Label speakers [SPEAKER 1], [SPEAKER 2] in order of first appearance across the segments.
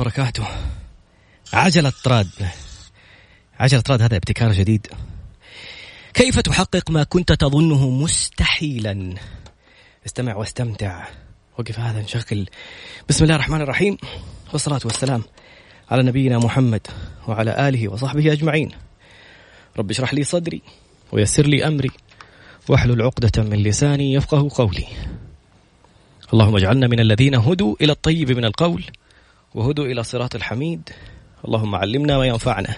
[SPEAKER 1] وبركاته. عجلة طراد عجلة طراد هذا ابتكار جديد. كيف تحقق ما كنت تظنه مستحيلا؟ استمع واستمتع. وقف هذا نشغل بسم الله الرحمن الرحيم. والصلاة والسلام على نبينا محمد وعلى آله وصحبه أجمعين. رب اشرح لي صدري ويسر لي أمري. واحلل عقدة من لساني يفقه قولي. اللهم اجعلنا من الذين هدوا إلى الطيب من القول. وهدوا إلى صراط الحميد. اللهم علمنا ما ينفعنا.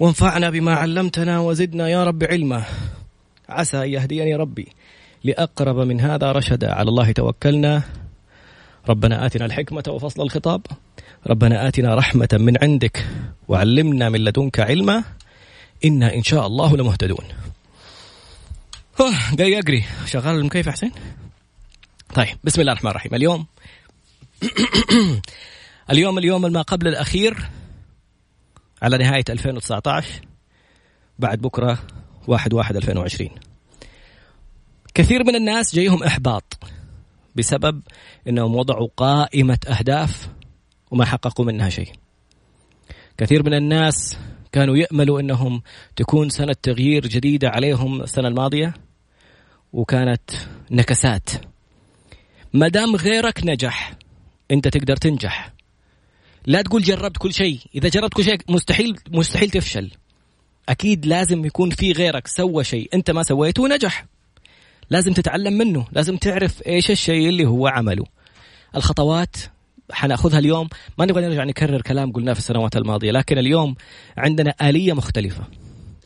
[SPEAKER 1] وانفعنا بما علمتنا وزدنا يا رب علما. عسى أن يهديني ربي لأقرب من هذا رشدا. على الله توكلنا. ربنا آتنا الحكمة وفصل الخطاب. ربنا آتنا رحمة من عندك وعلمنا من لدنك علما. إنا إن شاء الله لمهتدون. جاي أقري شغال المكيف حسين؟ طيب بسم الله الرحمن الرحيم. اليوم اليوم اليوم ما قبل الأخير على نهاية 2019 بعد بكرة 1 1 2020 كثير من الناس جايهم إحباط بسبب أنهم وضعوا قائمة أهداف وما حققوا منها شيء. كثير من الناس كانوا يأملوا أنهم تكون سنة تغيير جديدة عليهم السنة الماضية وكانت نكسات. ما دام غيرك نجح انت تقدر تنجح. لا تقول جربت كل شيء. إذا جربت كل شيء مستحيل مستحيل تفشل. أكيد لازم يكون في غيرك سوى شيء أنت ما سويته ونجح. لازم تتعلم منه. لازم تعرف إيش الشيء اللي هو عمله. الخطوات حناخذها اليوم. ما نبغى نرجع نكرر كلام قلناه في السنوات الماضية لكن اليوم عندنا آلية مختلفة.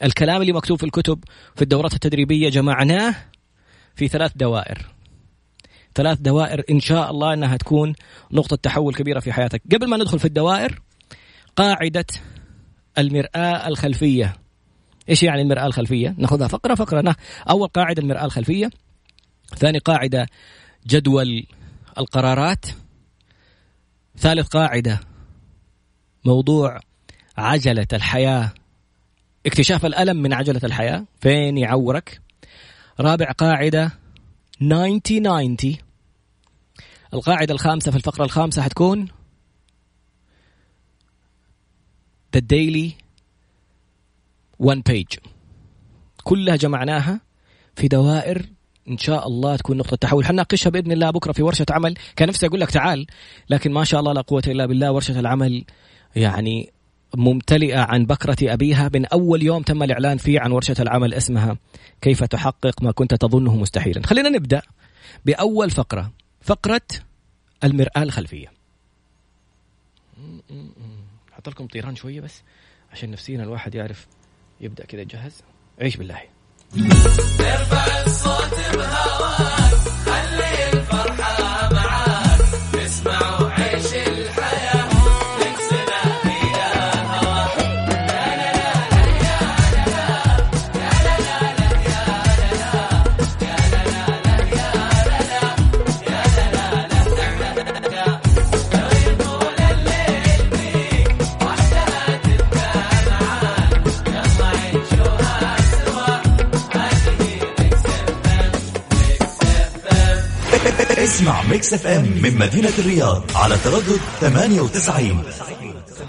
[SPEAKER 1] الكلام اللي مكتوب في الكتب في الدورات التدريبية جمعناه في ثلاث دوائر. ثلاث دوائر إن شاء الله إنها تكون نقطة تحول كبيرة في حياتك. قبل ما ندخل في الدوائر قاعدة المرآة الخلفية. إيش يعني المرآة الخلفية؟ ناخذها فقرة فقرة. أول قاعدة المرآة الخلفية ثاني قاعدة جدول القرارات ثالث قاعدة موضوع عجلة الحياة. اكتشاف الألم من عجلة الحياة فين يعورك؟ رابع قاعدة 90 90 القاعدة الخامسة في الفقرة الخامسة حتكون The Daily One Page. كلها جمعناها في دوائر إن شاء الله تكون نقطة تحول حنناقشها بإذن الله بكرة في ورشة عمل. كان نفسي أقول لك تعال لكن ما شاء الله لا قوة إلا بالله ورشة العمل يعني ممتلئة عن بكرة أبيها. من أول يوم تم الإعلان فيه عن ورشة العمل اسمها كيف تحقق ما كنت تظنه مستحيلا. خلينا نبدأ بأول فقرة. فقرة المرآة الخلفية. حط لكم طيران شوية بس عشان نفسينا الواحد يعرف يبدأ كذا يجهز عيش بالله. ارفع الصوت بهواك
[SPEAKER 2] Mix FM من مدينة الرياض على تردد 98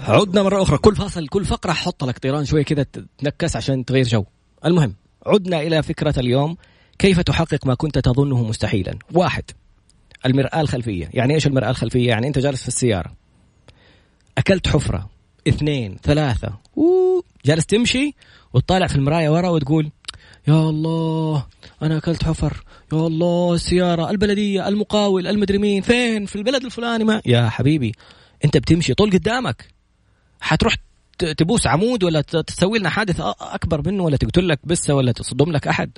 [SPEAKER 1] عدنا مرة أخرى. كل فاصل كل فقرة حط لك طيران شوية كذا تنكس عشان تغير جو. المهم عدنا إلى فكرة اليوم. كيف تحقق ما كنت تظنه مستحيلا؟ واحد المرآة الخلفية. يعني إيش المرآة الخلفية؟ يعني أنت جالس في السيارة. أكلت حفرة. اثنين ثلاثة. جالس تمشي وتطالع في المراية ورا وتقول يا الله أنا أكلت حفر. يا الله السيارة البلدية المقاول المدري مين فين؟ في البلد الفلاني ما. يا حبيبي أنت بتمشي طول قدامك. حتروح تبوس عمود ولا تسوي لنا حادث أكبر منه ولا تقتل لك بسه ولا تصدم لك أحد.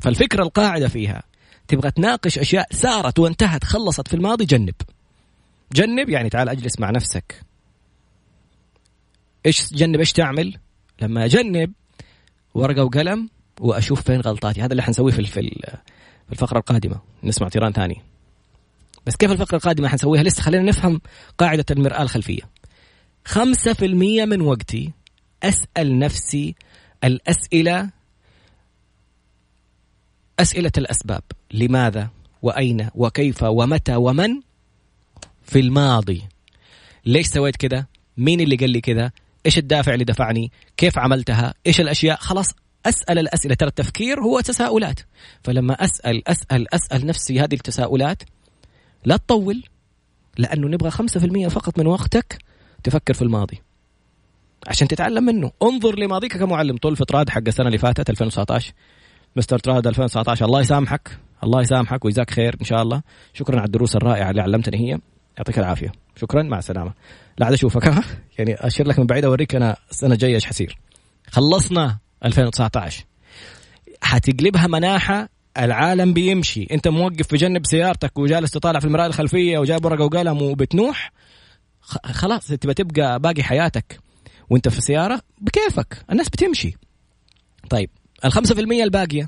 [SPEAKER 1] فالفكرة القاعدة فيها تبغى تناقش أشياء صارت وانتهت خلصت في الماضي جنب. جنب يعني تعال أجلس مع نفسك. إيش جنب إيش تعمل؟ لما أجنب ورقة وقلم وأشوف فين غلطاتي. هذا اللي حنسويه في في الفقرة القادمة. نسمع تيران ثاني. بس كيف الفقرة القادمة حنسويها؟ لسه خلينا نفهم قاعدة المرآة الخلفية. خمسة في المية من وقتي أسأل نفسي الأسئلة أسئلة الأسباب. لماذا؟ وأين؟ وكيف؟ ومتى؟ ومن؟ في الماضي. ليش سويت كذا؟ مين اللي قال لي كذا؟ إيش الدافع اللي دفعني؟ كيف عملتها؟ إيش الأشياء؟ خلاص أسأل الأسئلة. ترى التفكير هو تساؤلات. فلما أسأل أسأل أسأل نفسي هذه التساؤلات لا تطول لأنه نبغى 5% فقط من وقتك تفكر في الماضي. عشان تتعلم منه. انظر لماضيك كمعلم. طول في طراد حق السنة اللي فاتت 2019 مستر تراد 2019 الله يسامحك. الله يسامحك ويجزاك خير إن شاء الله. شكرا على الدروس الرائعة اللي علمتني هي. يعطيك العافية. شكرا. مع السلامة. لا عاد أشوفك. ها يعني أشير لك من بعيد أوريك أنا السنة الجاية إيش حصير. خلصنا. 2019 حتقلبها مناحة العالم بيمشي. انت موقف في جنب سيارتك وجالس تطالع في المرايه الخلفية وجايب ورقة وقلم وبتنوح خلاص تبى تبقى باقي حياتك. وانت في السياره بكيفك الناس بتمشي. طيب ال 5% الباقية.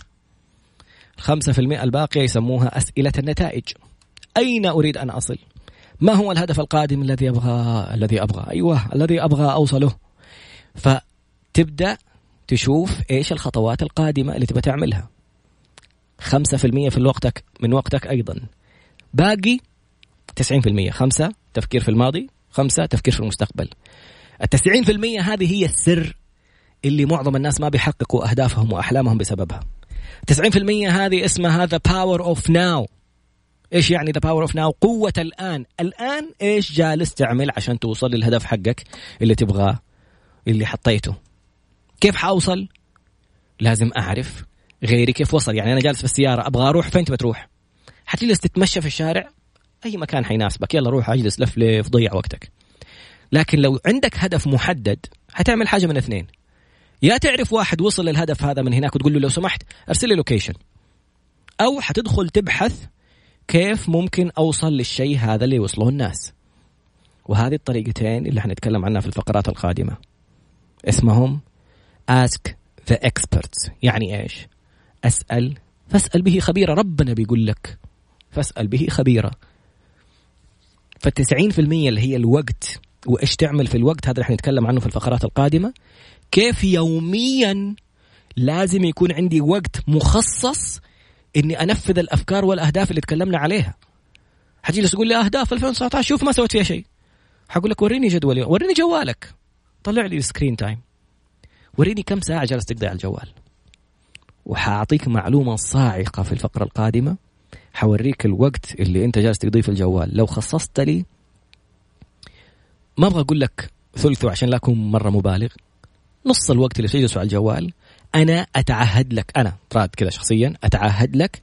[SPEAKER 1] ال 5% الباقية يسموها أسئلة النتائج. أين أريد أن أصل؟ ما هو الهدف القادم الذي أبغى الذي أبغى؟ أيوه الذي أبغى أوصله. فتبدأ تشوف إيش الخطوات القادمة اللي تبغى تعملها. 5% في وقتك من وقتك أيضا. باقي 90% خمسة تفكير في الماضي خمسة تفكير في المستقبل. في المية هذه هي السر اللي معظم الناس ما بيحققوا أهدافهم وأحلامهم بسببها. تسعين في المية هذه اسمها the power of now. إيش يعني the power of now قوة الآن. الآن إيش جالس تعمل عشان توصل للهدف حقك اللي تبغاه اللي حطيته؟ كيف حوصل لازم أعرف غيري كيف وصل. يعني أنا جالس في السيارة أبغى أروح فين تبغى تروح؟ حتجلس تتمشى في الشارع أي مكان حيناسبك يلا روح أجلس لفلف ضيع وقتك. لكن لو عندك هدف محدد حتعمل حاجة من اثنين. يا تعرف واحد وصل للهدف هذا من هناك وتقول له لو سمحت ارسل لي لوكيشن أو حتدخل تبحث كيف ممكن أوصل للشيء هذا اللي وصله الناس. وهذه الطريقتين اللي حنتكلم عنها في الفقرات القادمة. اسمهم ask the experts. يعني إيش؟ أسأل. فاسأل به خبيرة. ربنا بيقول لك فاسأل به خبيرة. فالتسعين في المية اللي هي الوقت وإيش تعمل في الوقت هذا رح نتكلم عنه في الفقرات القادمة. كيف يوميا لازم يكون عندي وقت مخصص إني أنفذ الأفكار والأهداف اللي تكلمنا عليها؟ حتجلس تقول لي أهداف 2019 شوف ما سويت فيها شيء. حقول لك وريني جدولي. وريني جوالك. طلع لي ال screen time وريني كم ساعة جالس تقضي على الجوال. وحأعطيك معلومة صاعقة في الفقرة القادمة حوريك الوقت اللي أنت جالس تقضيه في الجوال. لو خصصت لي ما أبغى أقول لك ثلثه عشان لا أكون مرة مبالغ. نص الوقت اللي تجلسه على الجوال أنا أتعهد لك أنا راد كذا شخصيا أتعهد لك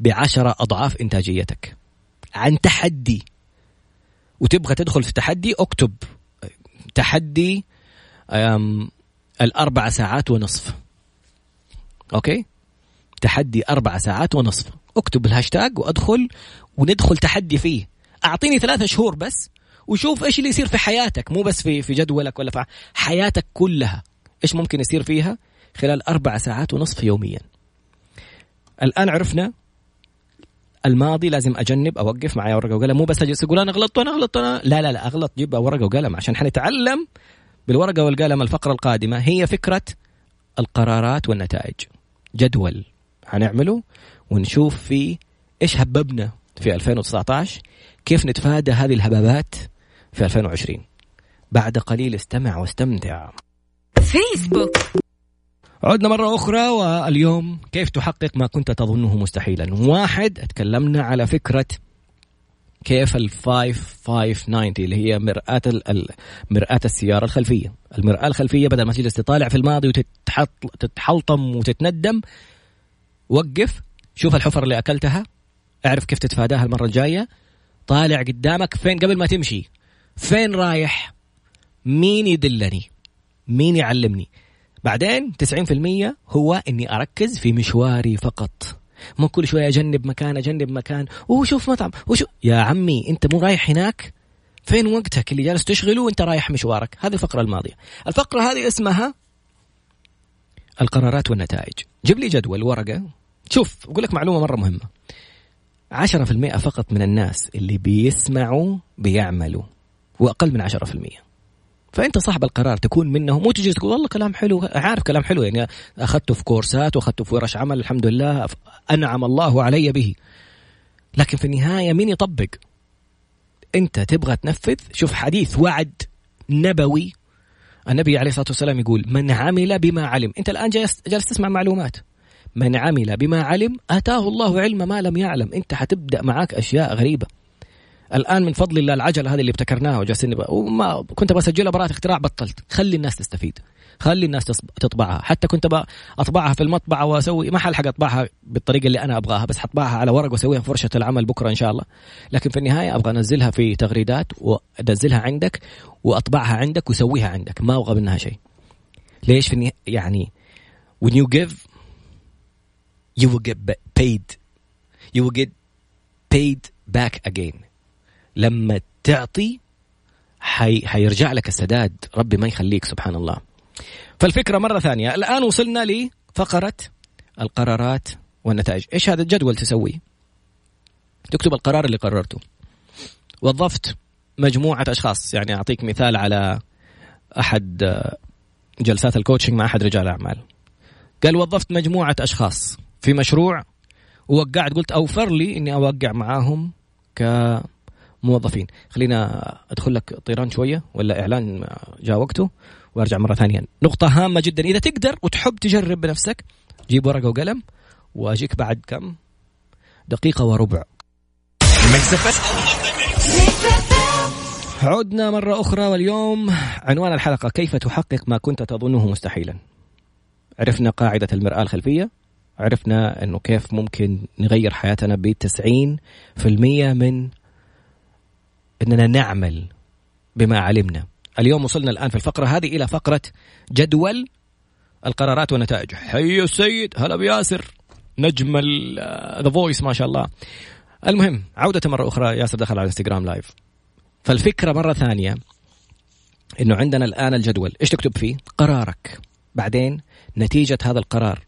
[SPEAKER 1] بعشرة أضعاف إنتاجيتك. عن تحدي. وتبغى تدخل في تحدي اكتب تحدي الأربع ساعات ونصف. Okay؟ تحدي أربع ساعات ونصف. اكتب الهاشتاج وأدخل وندخل تحدي فيه. أعطيني ثلاثة شهور بس وشوف إيش اللي يصير في حياتك مو بس في في جدولك ولا في حياتك كلها. إيش ممكن يصير فيها؟ خلال أربع ساعات ونصف يوميا. الآن عرفنا الماضي لازم أجنب أوقف معي ورقة وقلم. مو بس أجلس أقول أنا غلطت أنا غلطت أنا لا لا لا أغلط جيب ورقة وقلم عشان حنتعلم بالورقة والقلم الفقرة القادمة هي فكرة القرارات والنتائج. جدول حنعمله ونشوف فيه إيش هببنا في 2019 كيف نتفادى هذه الهبابات في 2020 بعد قليل استمع واستمتع. فيسبوك عدنا مرة أخرى واليوم كيف تحقق ما كنت تظنه مستحيلا. واحد تكلمنا على فكرة كيف ال 5590 اللي هي مرآة مرآة السيارة الخلفية. المرآة الخلفية بدل ما تجلس تطالع في الماضي وتتحلطم وتتندم وقف شوف الحفر اللي أكلتها اعرف كيف تتفاداها المرة الجاية طالع قدامك فين قبل ما تمشي فين رايح مين يدلني مين يعلمني؟ بعدين 90% هو إني أركز في مشواري فقط. مو كل شوية أجنب مكان أجنب مكان. وشوف مطعم. وشوف يا عمي أنت مو رايح هناك؟ فين وقتك اللي جالس تشغله وأنت رايح مشوارك؟ هذه الفقرة الماضية. الفقرة هذه اسمها القرارات والنتائج. جيب لي جدول ورقة. شوف أقول لك معلومة مرة مهمة. 10% فقط من الناس اللي بيسمعوا بيعملوا. وأقل من 10% فأنت صاحب القرار تكون منه مو تجي تقول والله كلام حلو عارف كلام حلو يعني أخذته في كورسات وأخذته في ورش عمل الحمد لله أنعم الله علي به. لكن في النهاية مين يطبق؟ أنت تبغى تنفذ؟ شوف حديث وعد نبوي. النبي عليه الصلاة والسلام يقول من عمل بما علم. أنت الآن جالس جالس تسمع معلومات. من عمل بما علم أتاه الله علم ما لم يعلم. أنت حتبدأ معاك أشياء غريبة. الآن من فضل الله العجله هذه اللي ابتكرناها وجالسين وما كنت بسجلها براءه اختراع بطلت. خلي الناس تستفيد. خلي الناس تطبعها. حتى كنت أطبعها في المطبعة واسوي ما حلحق أطبعها بالطريقة اللي أنا أبغاها بس حطبعها على ورق وأسويها في العمل بكرة إن شاء الله. لكن في النهاية أبغى أنزلها في تغريدات وأنزلها عندك وأطبعها عندك وسويها عندك. ما أبغى منها شيء. ليش في النهاية يعني when you give you will get paid. You will get paid back again. لما تعطي حي... حيرجع لك السداد ربي ما يخليك سبحان الله. فالفكرة مرة ثانية. الآن وصلنا لفقرة القرارات والنتائج. إيش هذا الجدول تسويه تكتب القرار اللي قررته. وظفت مجموعة أشخاص. يعني أعطيك مثال على أحد جلسات الكوتشنج مع أحد رجال أعمال. قال وظفت مجموعة أشخاص في مشروع ووقعت. قلت أوفر لي إني أوقع معاهم كموظفين خلينا أدخل لك طيران شوية ولا إعلان جاء وقته وأرجع مرة ثانية. نقطة هامة جدا. إذا تقدر وتحب تجرب بنفسك جيب ورقة وقلم وأجيك بعد كم؟ دقيقة وربع. عدنا مرة أخرى واليوم عنوان الحلقة كيف تحقق ما كنت تظنه مستحيلا؟ عرفنا قاعدة المرآة الخلفية عرفنا أنه كيف ممكن نغير حياتنا بتسعين في المية من أننا نعمل بما علمنا. اليوم وصلنا الآن في الفقرة هذه إلى فقرة جدول القرارات والنتائج. حي السيد هلا بياسر. نجم The Voice ما شاء الله. المهم عودة مرة أخرى ياسر دخل على Instagram live فالفكرة مرة ثانية إنه عندنا الآن الجدول. إيش تكتب فيه؟ قرارك. بعدين نتيجة هذا القرار.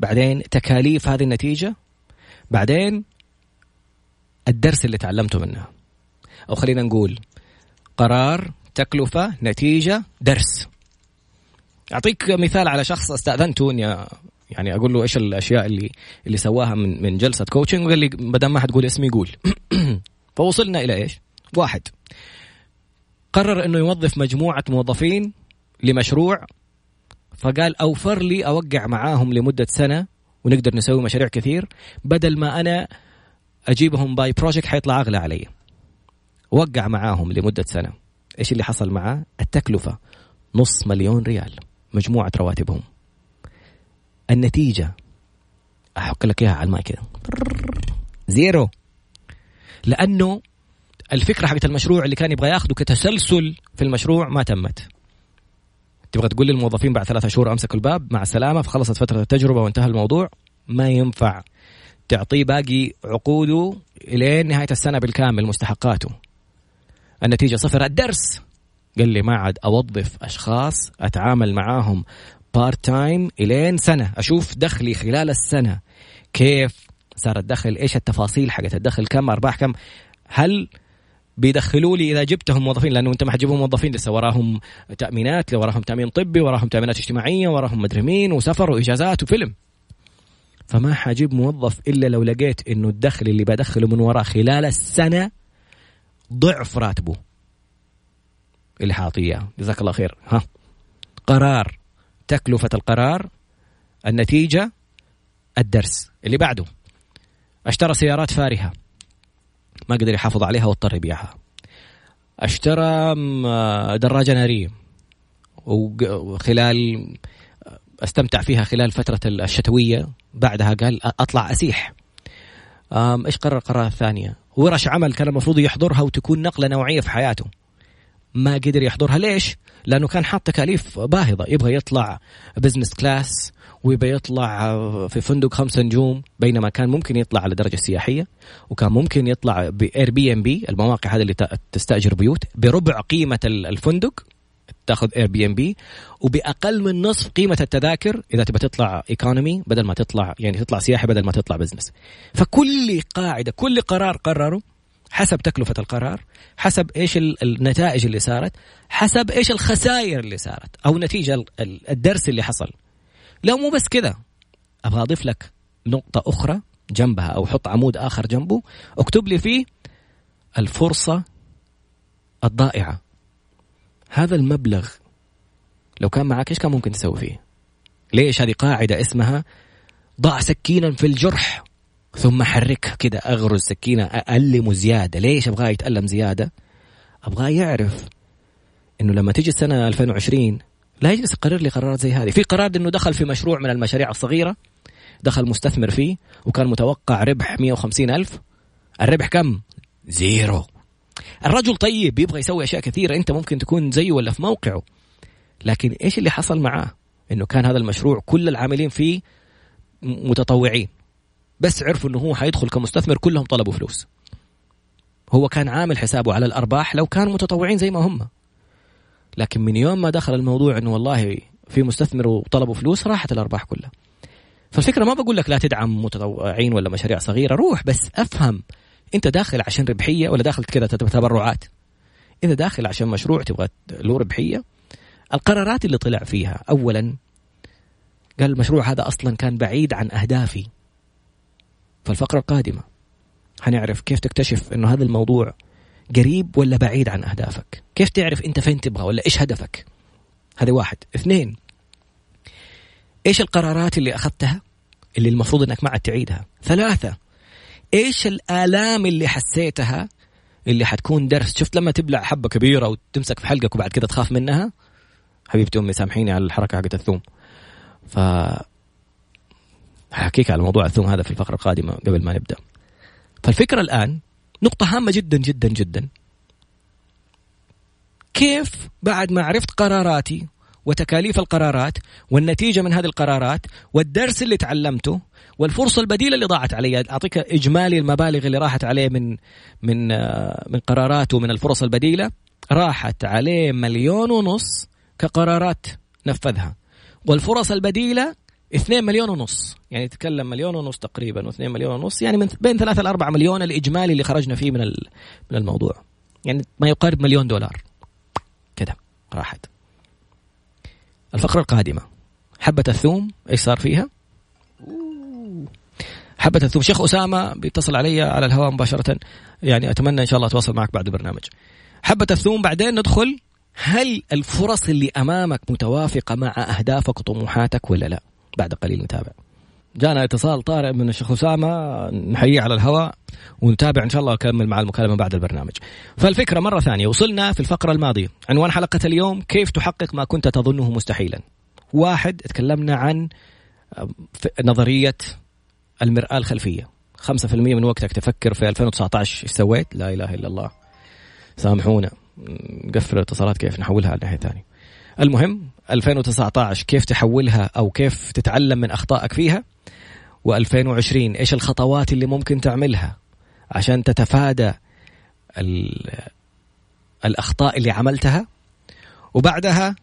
[SPEAKER 1] بعدين تكاليف هذه النتيجة. بعدين الدرس اللي تعلمته منه أو خلينا نقول قرار تكلفة نتيجة درس. أعطيك مثال على شخص استأذنته إني يعني أقول له إيش الأشياء اللي اللي سواها من من جلسة كوتشنج وقال لي بدل ما حتقول اسمي قول فوصلنا إلى إيش؟ واحد. قرر إنه يوظف مجموعة موظفين لمشروع فقال أوفر لي أوقع معاهم لمدة سنة ونقدر نسوي مشاريع كثير بدل ما أنا أجيبهم by project حيطلع أغلى علي. وقع معاهم لمدة سنة. إيش اللي حصل معاه؟ التكلفة. نص مليون ريال. مجموعة رواتبهم. النتيجة. أحك لك إياها على المايك كده. Zero. لأنه الفكرة حقت المشروع اللي كان يبغى ياخذه كتسلسل في المشروع ما تمت. تبغى تقول للموظفين بعد ثلاثة شهور أمسكوا الباب؟ مع السلامة. فخلصت فترة التجربة وانتهى الموضوع. ما ينفع. تعطيه باقي عقوده إلين نهاية السنة بالكامل مستحقاته. النتيجة صفر. الدرس! قال لي ما عاد أوظف أشخاص أتعامل معاهم part time إلين سنة. أشوف دخلي خلال السنة كيف صار الدخل إيش التفاصيل حقت الدخل كم أرباح كم؟ هل بيدخلوا لي إذا جبتهم موظفين؟ لأنه أنت ما حتجيبهم موظفين لسه وراهم تأمينات وراهم تأمين طبي وراهم تأمينات اجتماعية وراهم مدري مين وسفر وإجازات وفيلم. فما حجيب موظف إلا لو لقيت إنه الدخل اللي بدخله من وراه خلال السنة ضعف راتبه. اللي حاعطيه جزاك الله خير. ها. قرار. تكلفة القرار. النتيجة. الدرس. اللي بعده. أشترى سيارات فارهة. ما قدر يحافظ عليها واضطر يبيعها أشترى دراجة نارية. وخلال استمتع فيها خلال فترة الشتوية. بعدها قال أطلع أسيح. إيش قرر قرار ثانية ورش عمل كان المفروض يحضرها وتكون نقلة نوعية في حياته. ما قدر يحضرها. ليش؟ لأنه كان حاط تكاليف باهظة. يبغى يطلع business class ويبغى يطلع في فندق خمسة نجوم بينما كان ممكن يطلع على درجة سياحية وكان ممكن يطلع ب Airbnb المواقع هذه اللي تستأجر بيوت بربع قيمة الفندق تاخذ Airbnb وبأقل من نصف قيمة التذاكر إذا تبى تطلع economy بدل ما تطلع يعني تطلع سياحي بدل ما تطلع business فكل قاعدة كل قرار قرره حسب تكلفة القرار حسب إيش النتائج اللي صارت حسب إيش الخسائر اللي صارت أو نتيجة الدرس اللي حصل. لا مو بس كذا. أبغى أضيف لك نقطة أخرى جنبها أو حط عمود آخر جنبه. اكتب لي فيه الفرصة الضائعة. هذا المبلغ لو كان معك إيش كان ممكن تسوي فيه؟ ليش هذه قاعدة اسمها ضع سكينا في الجرح ثم حركها كده أغرز سكينة ألمه زيادة. ليش أبغاه يتألم زيادة؟ أبغاه يعرف إنه لما تيجي السنة 2020 لا يجلس يقرر لي قرارات زي هذه. في قرار إنه دخل في مشروع من المشاريع الصغيرة دخل مستثمر فيه وكان متوقع ربح 150 ألف. الربح كم؟ زيرو. الرجل طيب يبغى يسوي أشياء كثيرة أنت ممكن تكون زيه ولا في موقعه. لكن إيش اللي حصل معاه؟ إنه كان هذا المشروع كل العاملين فيه متطوعين. بس عرفوا إنه هو حيدخل كمستثمر كلهم طلبوا فلوس. هو كان عامل حسابه على الأرباح لو كانوا متطوعين زي ما هم. لكن من يوم ما دخل الموضوع إنه والله في مستثمر وطلبوا فلوس راحت الأرباح كلها. فالفكرة ما بقول لك لا تدعم متطوعين ولا مشاريع صغيرة روح بس أفهم انت داخل عشان ربحية ولا داخل كذا تبرعات؟ اذا داخل عشان مشروع تبغى له ربحية؟ القرارات اللي طلع فيها اولا قال المشروع هذا أصلا كان بعيد عن أهدافي فالفقره القادمة. حنعرف كيف تكتشف إنه هذا الموضوع قريب ولا بعيد عن أهدافك؟ كيف تعرف أنت فين تبغى ولا إيش هدفك؟ هذا واحد. اثنين إيش القرارات اللي أخذتها؟ اللي المفروض إنك ما عاد تعيدها. ثلاثة إيش الآلام اللي حسيتها؟ اللي حتكون درس. شفت لما تبلع حبة كبيرة وتمسك في حلقك وبعد كده تخاف منها؟ حبيبتي أمي سامحيني على الحركة حقت الثوم. ف حكيك على موضوع الثوم هذا في الفقرة القادمة قبل ما نبدأ. فالفكرة الآن نقطة هامة جدا جدا جدا. كيف بعد ما عرفت قراراتي وتكاليف القرارات والنتيجة من هذه القرارات والدرس اللي تعلمته والفرصة البديلة اللي ضاعت علي. أعطيك إجمالي المبالغ اللي راحت عليه من من آه، من قراراته ومن الفرص البديلة. راحت عليه مليون ونص كقرارات نفذها. والفرص البديلة 2 مليون ونص. يعني تتكلم مليون ونص تقريبا و2 مليون ونص يعني من بين 3 ل 4 مليون الإجمالي اللي خرجنا فيه من من الموضوع. يعني ما يقارب مليون دولار. كده راحت. الفقرة القادمة. حبة الثوم إيش صار فيها؟ حبة الثوم. شيخ أسامة بيتصل علي على الهواء مباشرة. يعني أتمنى إن شاء الله أتواصل معك بعد البرنامج. حبة الثوم بعدين ندخل. هل الفرص اللي أمامك متوافقة مع أهدافك وطموحاتك ولا لا؟ بعد قليل نتابع جانا اتصال طارئ من الشيخ أسامة نحييه على الهواء ونتابع إن شاء الله أكمل مع المكالمة بعد البرنامج. فالفكرة مرة ثانية وصلنا في الفقرة الماضية. عنوان حلقة اليوم كيف تحقق ما كنت تظنه مستحيلا؟ واحد تكلمنا عن نظرية المرآة الخلفية. 5% من وقتك تفكر في 2019 إيش سويت؟ لا إله إلا الله. سامحونا. نقفل الاتصالات كيف نحولها على الناحيه الثانية. المهم 2019 كيف تحولها أو كيف تتعلم من أخطائك فيها؟ و2020 إيش الخطوات اللي ممكن تعملها عشان تتفادى الأخطاء اللي عملتها؟ وبعدها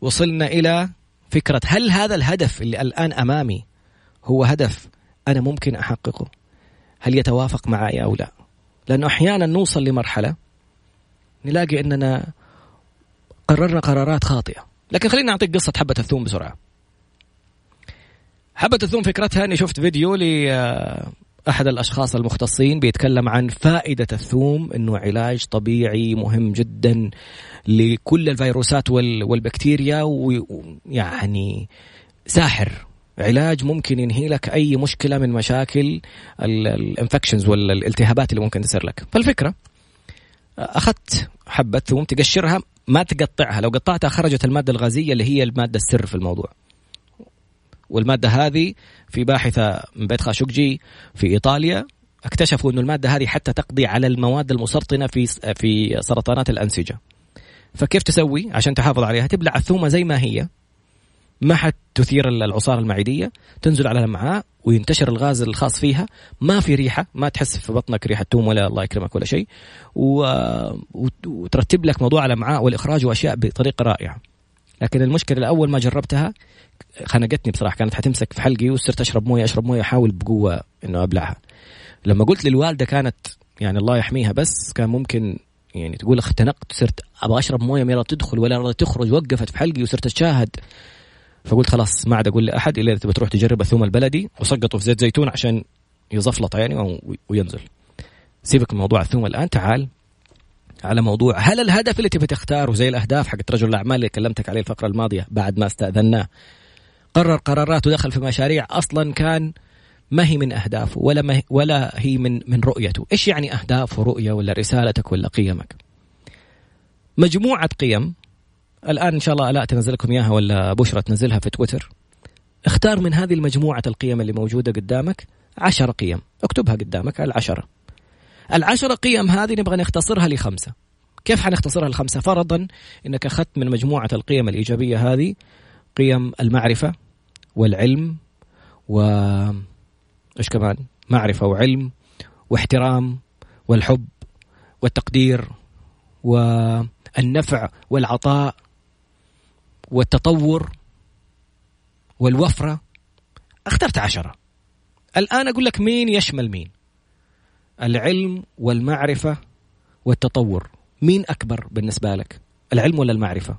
[SPEAKER 1] وصلنا إلى فكرة هل هذا الهدف اللي الآن أمامي هو هدف أنا ممكن أحققه؟ هل يتوافق معي أو لا؟ لأنه أحيانا نوصل لمرحلة نلاقي إننا قررنا قرارات خاطئة. لكن خلينا نعطيك قصة حبة الثوم بسرعة. حبة الثوم فكرتها أني شفت فيديو لاحد الأشخاص المختصين بيتكلم عن فائدة الثوم إنه علاج طبيعي مهم جدا لكل الفيروسات والبكتيريا ويعني ساحر. علاج ممكن ينهي لك أي مشكلة من مشاكل الانفكشنز والالتهابات اللي ممكن تصير لك. فالفكرة أخذت حبة ثوم تقشرها ما تقطعها. لو قطعتها خرجت المادة الغازية اللي هي المادة السر في الموضوع. والمادة هذه في باحثة من بيت خاشقجي في إيطاليا اكتشفوا إنه المادة هذه حتى تقضي على المواد المسرطنة في في سرطانات الأنسجة. فكيف تسوي؟ عشان تحافظ عليها تبلع الثومة زي ما هي. ما حتثير العصارة المعديه تنزل على الامعاء وينتشر الغاز الخاص فيها. ما في ريحة ما تحس في بطنك ريحة توم ولا الله يكرمك ولا شيء. و... وترتب لك موضوع الامعاء والإخراج وأشياء بطريقة رائعة. لكن المشكلة الأول ما جربتها خنقتني بصراحة كانت حتمسك في حلقي وصرت اشرب موية أشرب موية أحاول بقوة إنه أبلعها. لما قلت للوالدة كانت يعني الله يحميها بس كان ممكن يعني تقول اختنقت صرت أبغى أشرب موية ما تدخل ولا تخرج وقفت في حلقي وصرت اشاهد فقلت خلاص ما عاد أقول لأحد إلا إذا تبغى تروح تجرب الثوم البلدي وسقطه في زيت زيتون عشان يزفلط يعني وينزل. سيبك من موضوع الثوم الآن تعال على موضوع هل الهدف اللي تبي تختاره زي الأهداف حقت رجل الأعمال اللي كلمتك عليه الفقرة الماضية بعد ما استأذناه؟ قرر قرارات ودخل في مشاريع أصلا كان ما هي من أهدافه ولا ما هي ولا هي من من رؤيته، إيش يعني أهداف ورؤية ولا رسالتك ولا قيمك؟ مجموعة قيم الآن إن شاء الله الاء تنزل لكم إياها ولا بشرى تنزلها في تويتر. اختار من هذه المجموعة القيم اللي موجودة قدامك عشر قيم. اكتبها قدامك العشرة. العشر قيم هذه نبغى نختصرها لخمسة. كيف حنختصرها لخمسة؟ فرضا إنك أخذت من مجموعة القيم الإيجابية هذه قيم المعرفة والعلم و إيش كمان؟ معرفة وعلم واحترام والحب والتقدير والنفع والعطاء والتطور والوفرة اخترت عشرة. الآن أقول لك مين يشمل مين؟ العلم والمعرفة والتطور. مين أكبر بالنسبة لك؟ العلم ولا المعرفة؟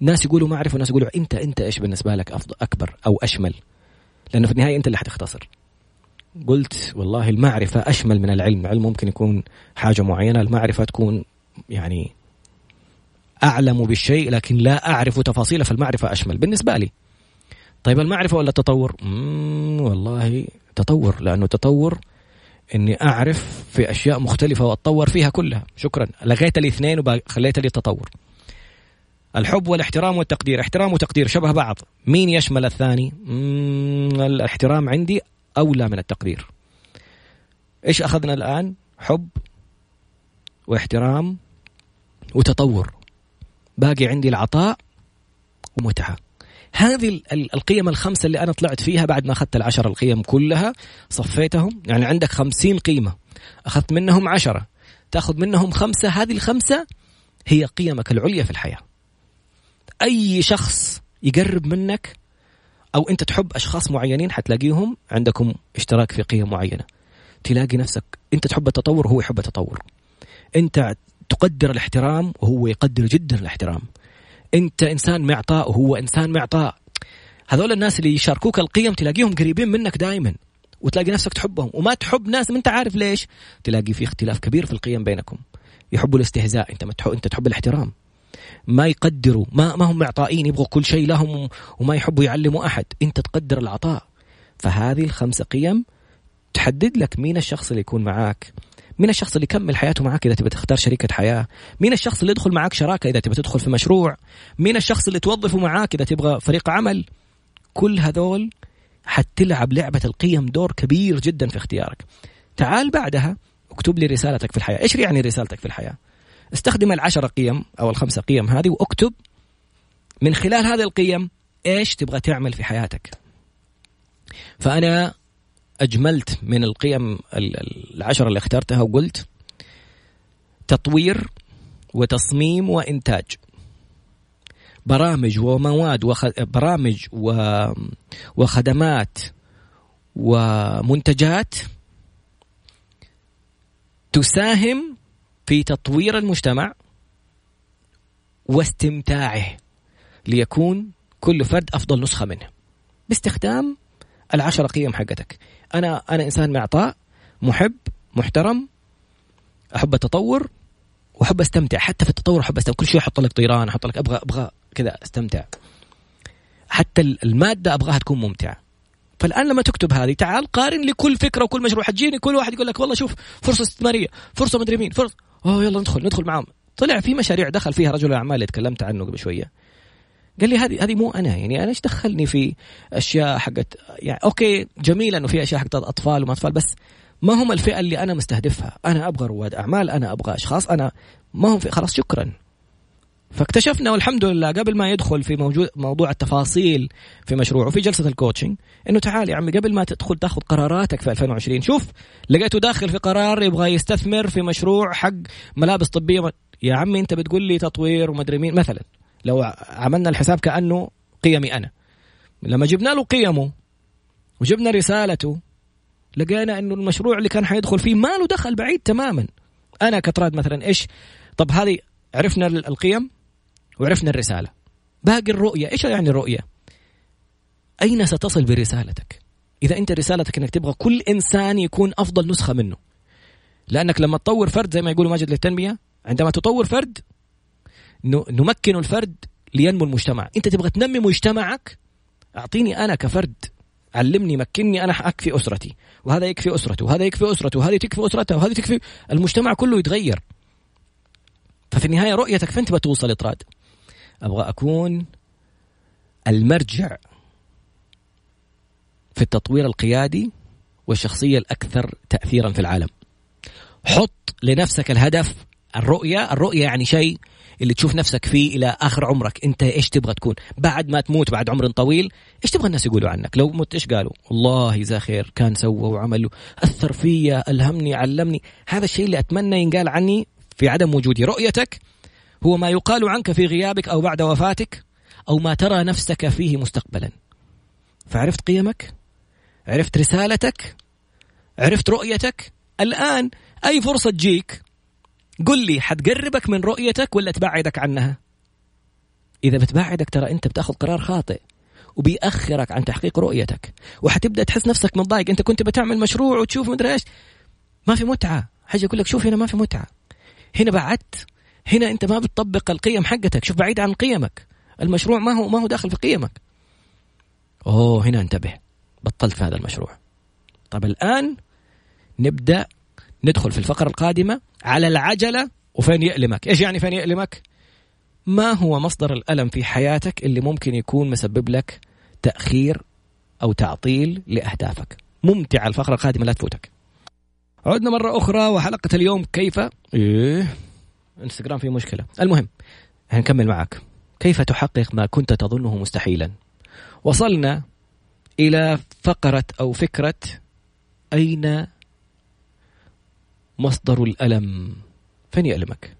[SPEAKER 1] ناس يقولوا معرفة وناس يقولوا أنت أنت إيش بالنسبة لك افضل أكبر أو أشمل؟ لأنه في النهاية أنت اللي حتختصر. قلت والله المعرفة أشمل من العلم. العلم ممكن يكون حاجة معينة المعرفة تكون يعني أعلم بالشيء لكن لا أعرف تفاصيله فالمعرفة أشمل. بالنسبة لي طيب المعرفة ولا التطور؟ والله تطور لأنه تطور إني أعرف في أشياء مختلفة وأتطور فيها كلها. شكرا. لغيت الاثنين وخليت لي التطور. الحب والاحترام والتقدير. احترام وتقدير شبه بعض. مين يشمل الثاني؟ الاحترام عندي أولى من التقدير. إيش أخذنا الآن؟ حب واحترام وتطور. باقي عندي العطاء ومتعة. هذه القيم الخمسة اللي أنا طلعت فيها بعد ما أخذت العشر القيم كلها صفيتهم. يعني عندك خمسين قيمة. أخذت منهم عشرة. تأخذ منهم خمسة. هذه الخمسة هي قيمك العليا في الحياة. أي شخص يقرب منك أو أنت تحب أشخاص معينين حتلاقيهم عندكم اشتراك في قيم معينة. تلاقي نفسك أنت تحب التطور وهو يحب التطور. أنت تقدر الاحترام وهو يقدر جدا الاحترام. انت إنسان معطاء وهو إنسان معطاء. هذول الناس اللي يشاركوك القيم تلاقيهم قريبين منك دائما وتلاقي نفسك تحبهم. وما تحب ناس ما انت عارف ليش. تلاقي في اختلاف كبير في القيم بينكم. يحبوا الاستهزاء انت ما تحب انت تحب الاحترام. ما يقدروا ما ما هم معطائين يبغوا كل شيء لهم وما يحبوا يعلموا أحد. انت تقدر العطاء. فهذه الخمسة قيم تحدد لك مين الشخص اللي يكون معاك. مين الشخص اللي يكمل حياته معك إذا تبي تختار شريكة حياة؟ مين الشخص اللي يدخل معك شراكة إذا تبي تدخل في مشروع؟ مين الشخص اللي توظفه معاك إذا تبغى فريق عمل؟ كل هذول حتلعب لعبة القيم دور كبير جدا في اختيارك. تعال بعدها اكتب لي رسالتك في الحياة. إيش يعني رسالتك في الحياة؟ استخدم العشرة قيم أو الخمسة قيم هذه واكتب من خلال هذه القيم إيش تبغى تعمل في حياتك. فأنا أجملت من القيم العشرة اللي اخترتها وقلت تطوير وتصميم وإنتاج برامج ومواد. برامج. وخدمات ومنتجات تساهم في تطوير المجتمع واستمتاعه ليكون كل فرد أفضل نسخة منه باستخدام العشر قيم حقتك أنا أنا إنسان معطاء محب محترم أحب التطور وأحب أستمتع. حتى في التطور أحب أستمتع. كل شيء أحط لك طيران أحط لك أبغى أبغى كذا أستمتع. حتى المادة أبغاها تكون ممتعة. فالآن لما تكتب هذه تعال قارن لكل فكرة وكل مشروع حتجيني كل واحد يقول لك والله شوف فرصة استثمارية فرصة مدري مين فرصة أوه يلا ندخل ندخل معاهم. طلع في مشاريع دخل فيها رجل الاعمال اللي تكلمت عنه قبل شوية. قال لي هذه هذه مو أنا. يعني أنا إيش دخلني في أشياء حقت يعني okay جميل إنه في أشياء حقت أطفال وما أطفال بس ما هم الفئة اللي أنا مستهدفها. أنا أبغى رواد أعمال أنا أبغى أشخاص أنا ما هم في خلاص شكرا. فاكتشفنا والحمد لله قبل ما يدخل في موجود موضوع التفاصيل في مشروعه في جلسة ال coaching إنه تعال يا عمي قبل ما تدخل تاخذ قراراتك في 2020 شوف لقيته داخل في قرار يبغى يستثمر في مشروع حق ملابس طبية. يا عمي أنت بتقول لي تطوير ومدري مين مثلا. لو عملنا الحساب كأنه قيمي أنا. لما جبنا له قيمه وجبنا رسالته لقينا إنه المشروع اللي كان حيدخل فيه ما له دخل بعيد تماما. أنا كطراد مثلا إيش؟ طب هذه عرفنا القيم وعرفنا الرسالة. باقي الرؤية إيش يعني الرؤية؟ أين ستصل برسالتك؟ إذا أنت رسالتك أنك تبغى كل إنسان يكون أفضل نسخة منه. لأنك لما تطور فرد زي ما يقولوا ماجد للتنمية عندما تطور فرد نمكن الفرد لينمو المجتمع. انت تبغى تنمي مجتمعك؟ اعطيني أنا كفرد. علمني مكنني أنا اكفي اسرتي. وهذا يكفي اسرته وهذا يكفي اسرته وهذه تكفي اسرتها وهذه تكفي المجتمع كله يتغير. ففي النهاية رؤيتك فين تبغى توصل إطراد؟ أبغى أكون المرجع في التطوير القيادي والشخصية الأكثر تاثيرا في العالم. حط لنفسك الهدف. الرؤية الرؤية يعني شيء اللي تشوف نفسك فيه إلى آخر عمرك. أنت إيش تبغى تكون؟ بعد ما تموت بعد عمر طويل إيش تبغى الناس يقولوا عنك؟ لو مت إيش قالوا؟ والله جزاه خير كان سوى وعمل أثر فيا ألهمني علمني. هذا الشيء اللي أتمنى ينقال عني في عدم وجودي. رؤيتك هو ما يقال عنك في غيابك أو بعد وفاتك أو ما ترى نفسك فيه مستقبلا. فعرفت قيمك؟ عرفت رسالتك؟ عرفت رؤيتك؟ الآن أي فرصة تجيك قل لي حتقربك من رؤيتك ولا تبعدك عنها؟ إذا بتبعدك ترى أنت بتأخذ قرار خاطئ وبيأخرك عن تحقيق رؤيتك وحتبدأ تحس نفسك متضايق. أنت كنت بتعمل مشروع وتشوف مدري إيش؟ ما في متعة. حاجة يقول لك شوف هنا ما في متعة. هنا بعدت. هنا أنت ما بتطبق القيم حقتك. شوف بعيد عن قيمك. المشروع ما هو ما هو داخل في قيمك. أوه هنا انتبه. بطلت في هذا المشروع. طب الآن نبدأ ندخل في الفقرة القادمة على العجلة. وفين يألمك؟ إيش يعني فين يألمك؟ ما هو مصدر الألم في حياتك اللي ممكن يكون مسبب لك تأخير أو تعطيل لأهدافك؟ ممتعة الفقرة القادمة لا تفوتك. عدنا مرة أخرى وحلقة اليوم كيف؟ إيه. إنستغرام فيه مشكلة. المهم هنكمل معك. كيف تحقق ما كنت تظنه مستحيلا؟ وصلنا إلى فقرة أو فكرة أين مصدر الألم. فين يألمك؟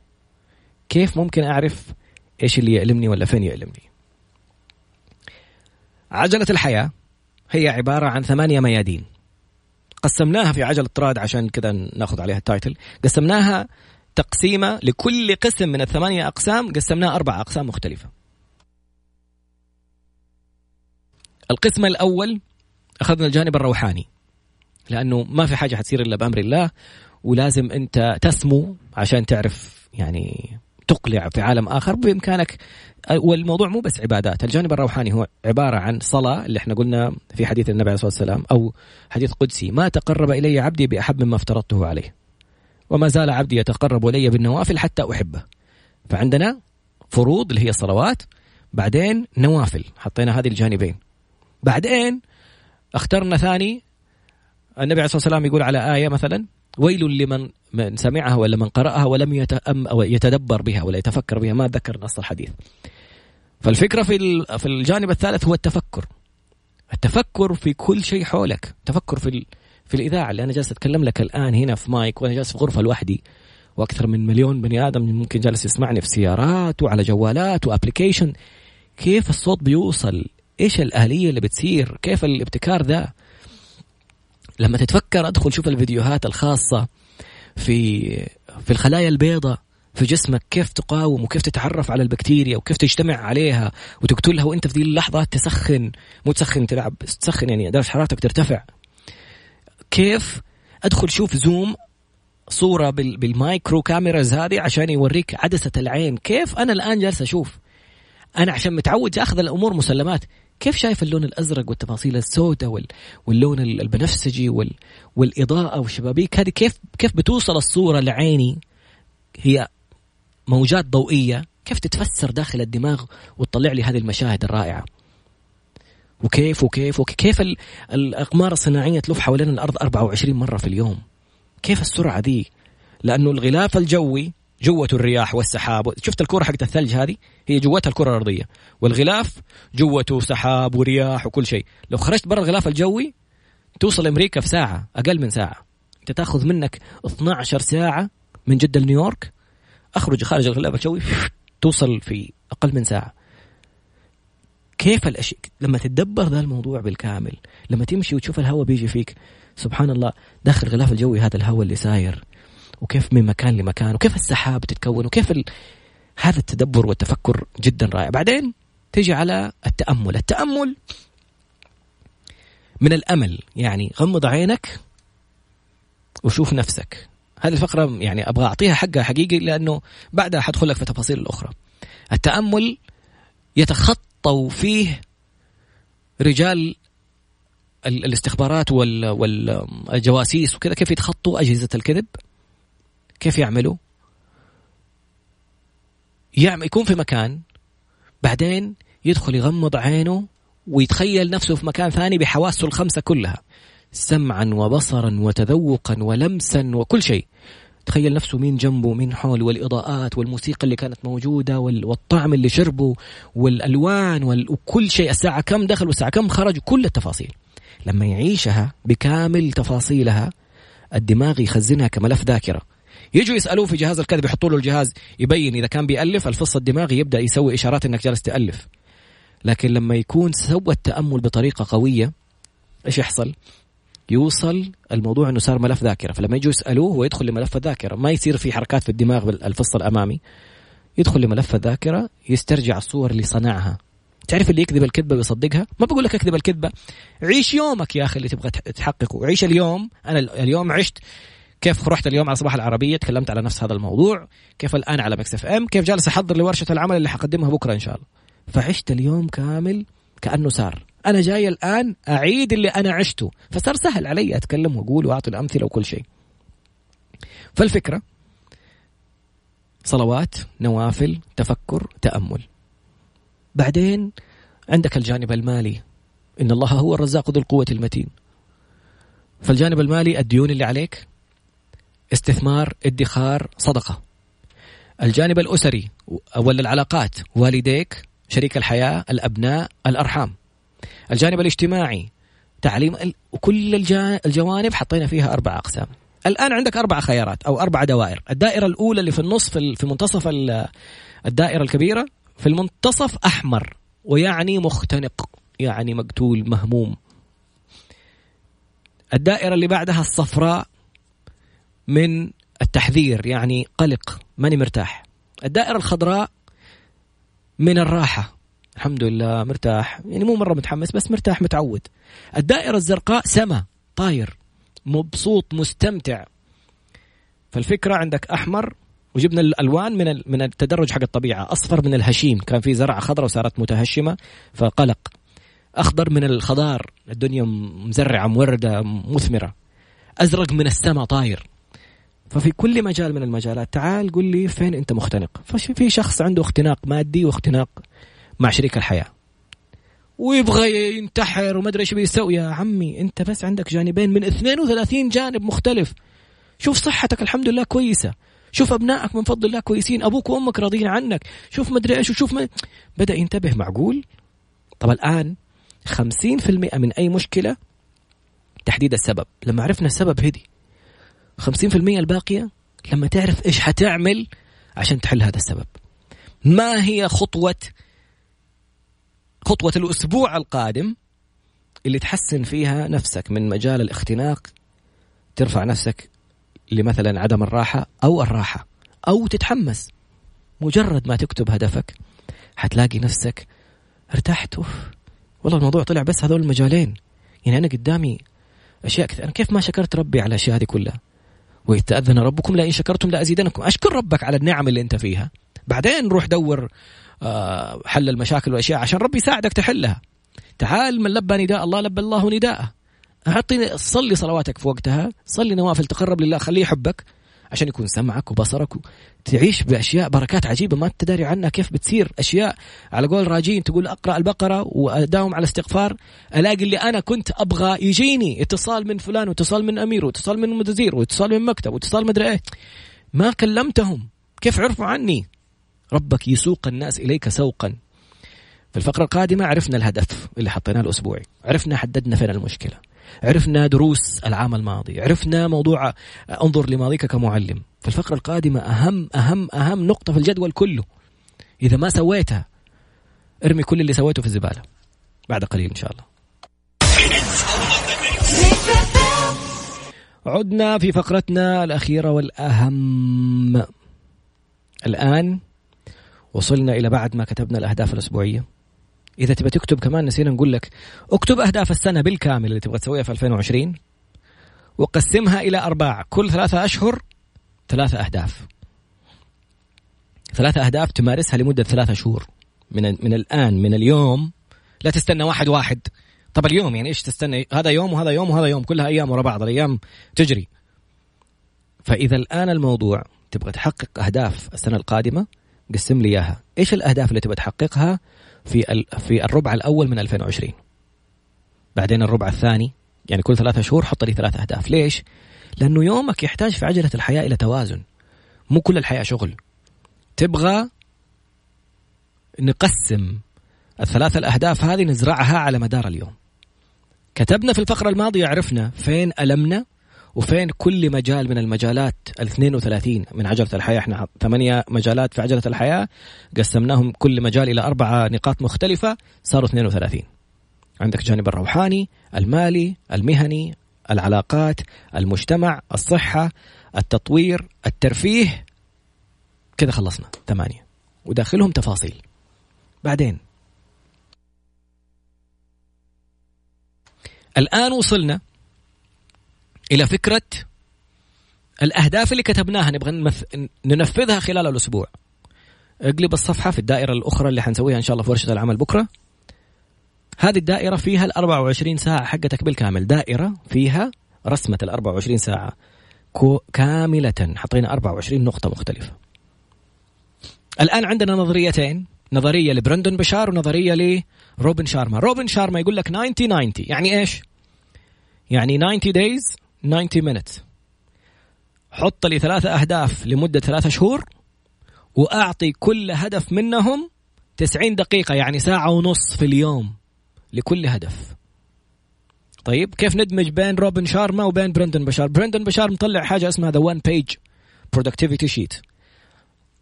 [SPEAKER 1] كيف ممكن أعرف إيش اللي يألمني ولا فين يألمني؟ عجلة الحياة هي عبارة عن ثمانية ميادين. قسمناها في عجلة طراد عشان كذا ناخذ عليها التايتل. قسمناها تقسيمة لكل قسم من الثمانية أقسام قسمناها أربع أقسام مختلفة. القسم الأول أخذنا الجانب الروحاني لأنه ما في حاجة حتصير إلا بأمر الله ولازم انت تسمو عشان تعرف يعني تقلع في عالم آخر. بإمكانك والموضوع مو بس عبادات. الجانب الروحاني هو عبارة عن صلاة اللي إحنا قلنا في حديث النبي عليه الصلاة والسلام أو حديث قدسي. ما تقرب إلي عبدي بأحب مما افترضته عليه وما زال عبدي يتقرب إلي بالنوافل حتى أحبه. فعندنا فروض اللي هي الصلوات بعدين نوافل. حطينا هذه الجانبين. بعدين اخترنا ثاني النبي عليه الصلاة والسلام يقول على آية مثلا ويل لمن من سمعها ولا من قرأها ولم يتأم أو يتدبر بها ولا يتفكر بها ما ذكر نص الحديث. فالفكرة في في الجانب الثالث هو التفكر. التفكر في كل شيء حولك. تفكر في في الإذاعة اللي أنا جالس أتكلم لك الآن هنا في مايك وأنا جالس في غرفة لوحدي وأكثر من مليون بني آدم ممكن جالس يسمعني في سيارات وعلى جوالات و application كيف الصوت بيوصل؟ إيش الآلية اللي بتصير؟ كيف الابتكار ذا؟ لما تتفكر أدخل شوف الفيديوهات الخاصة في في الخلايا البيضاء في جسمك كيف تقاوم وكيف تتعرف على البكتيريا وكيف تجتمع عليها وتقتلها وأنت في ذي اللحظة تسخن مو تسخن تلعب تسخن يعني درجه حرارتك ترتفع. كيف؟ أدخل شوف zoom صورة بال micro cameras هذه عشان يوريك عدسة العين. كيف؟ أنا الآن جالس أشوف. أنا عشان متعود أخذ الأمور مسلمات. كيف شايف اللون الأزرق والتفاصيل السوداء وال... واللون البنفسجي وال... والإضاءة والشبابيك هذه كيف كيف بتوصل الصورة لعيني هي موجات ضوئية؟ كيف تتفسر داخل الدماغ وتطلع لي هذه المشاهد الرائعة؟ وكيف وكيف وكيف الأقمار الصناعية تلف حوالين الأرض 24 مرة في اليوم؟ كيف السرعة دي؟ لأنه الغلاف الجوي جوته الرياح والسحاب. شفت الكرة حقت الثلج هذه؟ هي جوتها الكرة الأرضية. والغلاف جوته سحاب ورياح وكل شيء. لو خرجت برا الغلاف الجوي توصل أمريكا في ساعة أقل من ساعة. أنت تأخذ منك 12 ساعة من جدة لنيويورك. أخرج خارج الغلاف الجوي توصل في أقل من ساعة. كيف الأشياء لما تتدبر ذا الموضوع بالكامل لما تمشي وتشوف الهواء بيجي فيك سبحان الله داخل الغلاف الجوي هذا الهواء اللي ساير. وكيف من مكان لمكان وكيف السحاب تتكون وكيف ال... هذا التدبر والتفكر جدا رائع. بعدين تيجي على التأمل. التأمل من الأمل يعني غمض عينك وشوف نفسك. هذه الفقرة يعني أبغى أعطيها حقها حقيقي لأنه بعدها حدخل لك في تفاصيل الأخرى. التأمل يتخطوا فيه رجال الاستخبارات والجواسيس وكذا كيف يتخطوا أجهزة الكذب؟ كيف يعملوا؟ يعمل يكون في مكان بعدين يدخل يغمض عينه ويتخيل نفسه في مكان ثاني بحواسه الخمسة كلها. سمعا وبصرا وتذوقا ولمسا وكل شيء. تخيل نفسه مين جنبه مين حوله والإضاءات والموسيقى اللي كانت موجودة والطعم اللي شربه والألوان وكل شيء. الساعة كم دخل والساعة كم خرج كل التفاصيل. لما يعيشها بكامل تفاصيلها الدماغ يخزنها كملف ذاكرة. يجوا يسألوه في جهاز الكذب يحطوا له الجهاز يبين إذا كان بيألف الفص الدماغي يبدأ يسوي إشارات إنك جالس تألف. لكن لما يكون سوى التأمل بطريقة قوية إيش يحصل؟ يوصل الموضوع إنه صار ملف ذاكرة. فلما يجوا يسألوه هو يدخل لملف الذاكرة. ما يصير في حركات في الدماغ بالفص الأمامي. يدخل لملف الذاكرة يسترجع الصور اللي صنعها. تعرف اللي يكذب الكذبة ويصدقها؟ ما بقول لك اكذب الكذبة. عيش يومك يا أخي اللي تبغى تحققه. عيش اليوم. أنا اليوم عشت كيف رحت اليوم على صباح العربية؟ تكلمت على نفس هذا الموضوع. كيف الآن على Mix FM كيف جالس أحضر لورشة العمل اللي حقدمها بكرة إن شاء الله؟ فعشت اليوم كامل كأنه صار أنا جاي الآن أعيد اللي أنا عشته. فصار سهل علي أتكلم وأقول وأعطي الأمثلة وكل شيء. فالفكرة صلوات نوافل تفكر تأمل. بعدين عندك الجانب المالي. إن الله هو الرزاق ذو القوة المتين. فالجانب المالي الديون اللي عليك. استثمار ادخار صدقة. الجانب الأسري ولا العلاقات والديك شريك الحياة الأبناء الأرحام. الجانب الاجتماعي تعليم وكل الجوانب حطينا فيها أربع أقسام. الآن عندك أربع خيارات أو أربع دوائر. الدائرة الأولى اللي في النص في منتصف الدائرة الكبيرة في المنتصف أحمر ويعني مختنق يعني مقتول مهموم. الدائرة اللي بعدها الصفراء من التحذير يعني قلق ماني مرتاح. الدائرة الخضراء من الراحة. الحمد لله مرتاح. يعني مو مرة متحمس بس مرتاح متعود. الدائرة الزرقاء سما طاير مبسوط مستمتع. فالفكرة عندك أحمر وجبنا الألوان من من التدرج حق الطبيعة. أصفر من الهشيم. كان في زرعه خضراء وصارت متهشمة فقلق. أخضر من الخضار. الدنيا مزرعة موردة مثمرة. أزرق من السماء طاير. ففي كل مجال من المجالات تعال قل لي فين أنت مختنق؟ ففي شخص عنده اختناق مادي واختناق مع شريك الحياة. ويبغى ينتحر وما أدري إيش بيسوي. يا عمي أنت بس عندك جانبين من 32 جانب مختلف. شوف صحتك الحمد لله كويسة. شوف أبنائك من فضل الله كويسين. أبوك وأمك راضيين عنك. شوف ما أدري إيش وشوف ما بدأ ينتبه معقول؟ طب الآن 50% من أي مشكلة تحديد السبب. لما عرفنا السبب هدي. 50% الباقية لما تعرف إيش حتعمل عشان تحل هذا السبب. ما هي خطوه خطوة الأسبوع القادم اللي تحسن فيها نفسك من مجال الاختناق؟ ترفع نفسك لمثلا عدم الراحة أو الراحة أو تتحمس. مجرد ما تكتب هدفك حتلاقي نفسك ارتحت. أوف والله الموضوع طلع بس هذول المجالين. يعني أنا قدامي أشياء كثير أنا كيف ما شكرت ربي على الأشياء هذه كلها؟ وإذ تأذن ربكم لئن شكرتم لأزيدنكم. أشكر ربك على النعم اللي أنت فيها. بعدين روح دور آه، حل المشاكل والأشياء عشان ربي يساعدك تحلها. تعال من لبى نداء الله لبى الله نداءه. اعطيني صلي صلواتك في وقتها. صلي نوافل تقرب لله خليه يحبك. عشان يكون سمعك وبصرك تعيش بأشياء بركات عجيبة ما تداري عنها كيف بتصير. أشياء على قول راجين تقول أقرأ البقرة وأداوم على استغفار ألاقي اللي أنا كنت أبغى يجيني. اتصال من فلان واتصال من أمير واتصال من مدير واتصال من مكتب واتصال مدري إيه. ما كلمتهم. كيف عرفوا عني؟ ربك يسوق الناس إليك سوقا. في الفقرة القادمة عرفنا الهدف اللي حطيناه الأسبوعي. عرفنا حددنا فين المشكلة. عرفنا دروس العام الماضي عرفنا موضوع انظر لماضيك كمعلم. في الفقرة القادمة أهم أهم أهم نقطة في الجدول كله. إذا ما سويتها ارمي كل اللي سويته في الزبالة. بعد قليل إن شاء الله. عدنا في فقرتنا الأخيرة والأهم. الآن وصلنا إلى بعد ما كتبنا الأهداف الأسبوعية. إذا تبغى تكتب كمان نسينا نقول لك اكتب أهداف السنة بالكامل اللي تبغى تسويها في 2020 وقسمها إلى أرباع. كل ثلاثة أشهر ثلاثة أهداف. ثلاثة أهداف تمارسها لمدة ثلاثة شهور. من من الآن من اليوم لا تستنى واحد واحد. طب اليوم يعني إيش تستنى؟ هذا يوم وهذا يوم وهذا يوم. كلها أيام ورا بعض الأيام تجري. فإذا الآن الموضوع تبغى تحقق أهداف السنة القادمة؟ قسم لي إياها. إيش الأهداف اللي تبغى تحققها؟ في في الربع الأول من 2020 بعدين الربع الثاني يعني كل ثلاثة شهور حط لي ثلاث أهداف. ليش؟ لأنه يومك يحتاج في عجلة الحياة إلى توازن. مو كل الحياة شغل. تبغى نقسم الثلاثة الأهداف هذه نزرعها على مدار اليوم. كتبنا في الفقرة الماضية عرفنا فين ألمنا وفين كل مجال من المجالات ال 32 من عجلة الحياة. إحنا ثمانية مجالات في عجلة الحياة. قسمناهم كل مجال إلى أربعة نقاط مختلفة. صاروا 32 عندك الجانب الروحاني المالي المهني العلاقات المجتمع الصحة التطوير الترفيه. كذا خلصنا. ثمانية. وداخلهم تفاصيل. بعدين. الآن وصلنا إلى فكرة الأهداف اللي كتبناها نبغى ننفذها خلال الأسبوع. اقلب الصفحة في الدائرة الأخرى اللي حنسويها إن شاء الله في ورشة العمل بكرة. هذه الدائرة فيها ال 24 ساعة حقتك بالكامل دائرة فيها رسمة ال 24 ساعة كاملة. حطينا 24 نقطة مختلفة. الآن عندنا نظريتين. نظرية لبرندون بشار ونظرية لروبن شارما. روبن شارما يقول لك 90 90 يعني إيش؟ يعني 90 days 90 minutes حط لي ثلاثة أهداف لمدة ثلاثة شهور وأعطي كل هدف منهم 90 دقيقة يعني ساعة ونص في اليوم لكل هدف. طيب كيف ندمج بين روبن شارما وبين برندن بشار؟ برندن بشار مطلع حاجة اسمها the one page productivity sheet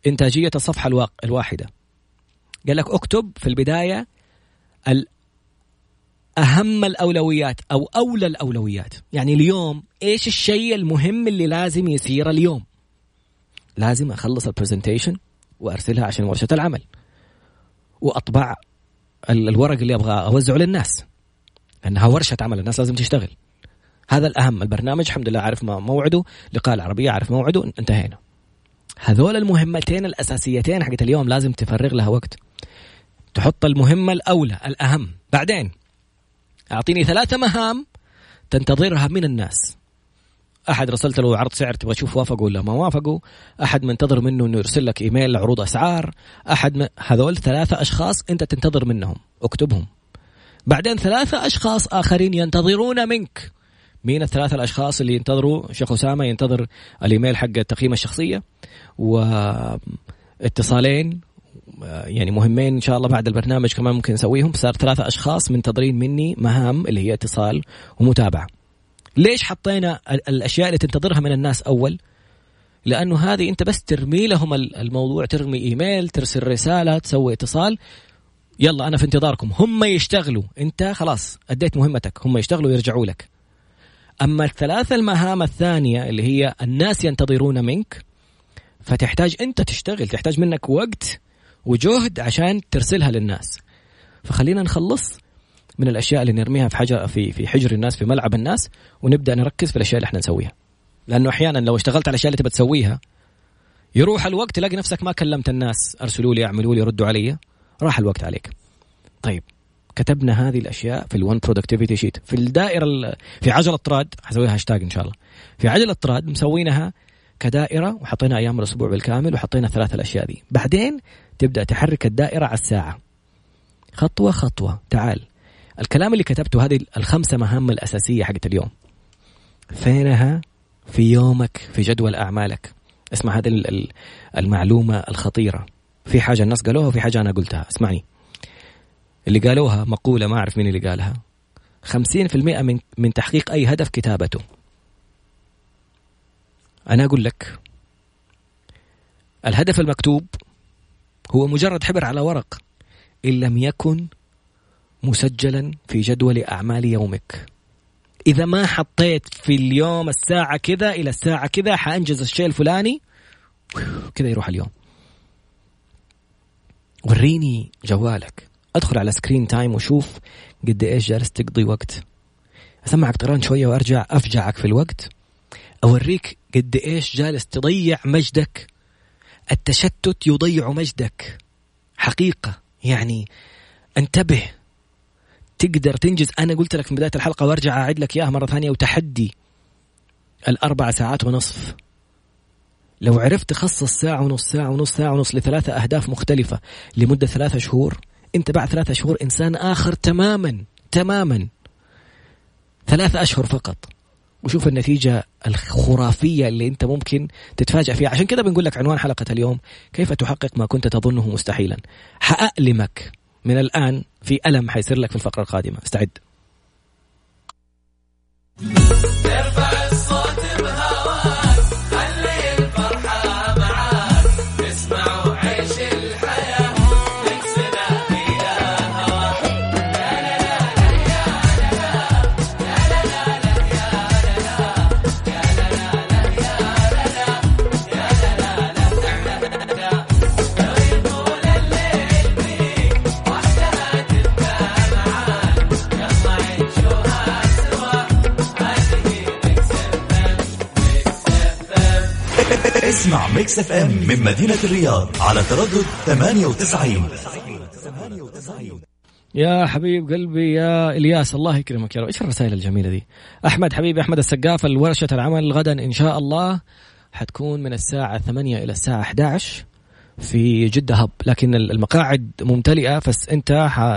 [SPEAKER 1] إنتاجية الصفحة الواحدة. قال لك اكتب في البداية أهم الأولويات أو أولى الأولويات. يعني اليوم إيش الشيء المهم اللي لازم يصير اليوم؟ لازم أخلص ال presentation وأرسلها عشان ورشة العمل. وأطبع الورق اللي أبغى أوزعه للناس. لأنها ورشة عمل الناس لازم تشتغل. هذا الأهم. البرنامج الحمد لله عارف موعده. لقاء العربية عارف موعده. انتهينا. هذول المهمتين الأساسيتين حقت اليوم لازم تفرغ لها وقت. تحط المهمة الأولى الأهم. بعدين أعطيني ثلاثة مهام تنتظرها من الناس. أحد رسلت له عرض سعر تبغى تشوف وافقوا ولا ما وافقوا أحد منتظر منه إنه يرسل لك إيميل عروض أسعار. أحد هذول ثلاثة أشخاص أنت تنتظر منهم. اكتبهم. بعدين ثلاثة أشخاص آخرين ينتظرون منك. مين الثلاثة الأشخاص اللي ينتظروا؟ شيخ أسامة ينتظر الإيميل حق التقييم الشخصية واتصالين يعني مهمين إن شاء الله بعد البرنامج كمان ممكن نسويهم. صار ثلاثة أشخاص منتظرين مني مهام اللي هي اتصال ومتابعة. ليش حطينا الأشياء اللي تنتظرها من الناس أول؟ لأنه هذه أنت بس ترمي لهم الموضوع ترمي إيميل ترسل رسالة تسوي اتصال. يلا أنا في انتظاركم. هم يشتغلوا. أنت خلاص أديت مهمتك. هم يشتغلوا ويرجعوا لك. أما الثلاثه المهام الثانية اللي هي الناس ينتظرون منك فتحتاج أنت تشتغل. تحتاج منك وقت وجهد عشان ترسلها للناس. فخلينا نخلص من الأشياء اللي نرميها في حجر في في حجر الناس في ملعب الناس ونبدأ نركز في الأشياء اللي إحنا نسويها. لأنه أحيانا لو اشتغلت على الأشياء اللي تبى تسويها يروح الوقت تلاقي نفسك ما كلمت الناس أرسلوا لي أعملوا لي ردوا علي راح الوقت عليك. طيب كتبنا هذه الأشياء في ال one productivity sheet في الدائرة في عجلة طراد حسويها هاشتاج إن شاء الله. في عجلة طراد مسوينها كدائرة وحطينا أيام الأسبوع بالكامل وحطينا ثلاث الأشياء دي. بعدين تبدأ تحرك الدائرة على الساعة. خطوة خطوة. تعال. الكلام اللي كتبته هذه الخمسة مهام الأساسية حقت اليوم. فينها في يومك في جدول أعمالك. اسمع هذه المعلومة الخطيرة. في حاجة الناس قالوها وفي حاجة أنا قلتها. اسمعني. اللي قالوها مقولة ما أعرف مين اللي قالها. 50% من من تحقيق أي هدف كتابته. أنا أقول لك الهدف المكتوب هو مجرد حبر على ورق إن لم يكن مسجلا في جدول أعمال يومك. إذا ما حطيت في اليوم الساعة كذا إلى الساعة كذا حأنجز الشيء الفلاني كذا يروح اليوم. وريني جوالك. أدخل على screen time وشوف قد إيش جالس تقضي وقت. أسمعك طيران شوية وأرجع أفجعك في الوقت. أوريك قد إيش جالس تضيع مجدك. التشتت يضيع مجدك. حقيقة. يعني انتبه. تقدر تنجز. أنا قلت لك في بداية الحلقة وأرجع أعيد لك إياها مرة ثانية. وتحدي الأربع ساعات ونصف. لو عرفت تخصص ساعة ونص ساعة ونص ساعة ونص لثلاثة أهداف مختلفة لمدة ثلاثة شهور أنت بعد ثلاثة شهور إنسان آخر تماما تماما. ثلاثة أشهر فقط. وشوف النتيجة الخرافية اللي أنت ممكن تتفاجأ فيها. عشان كذا بنقول لك عنوان حلقة اليوم كيف تحقق ما كنت تظنه مستحيلا؟ حأألمك من الآن في ألم حيصير لك في الفقرة القادمة. استعد.
[SPEAKER 2] اسمع Mix FM من مدينة الرياض على تردد 98
[SPEAKER 1] يا حبيب قلبي يا إلياس الله يكرمك يا رب. إيش الرسائل الجميلة دي؟ أحمد حبيبي أحمد السقاف الورشة العمل غدا إن شاء الله. حتكون من الساعة 8 إلى الساعة 11 في جدة Hub. لكن المقاعد ممتلئة بس أنت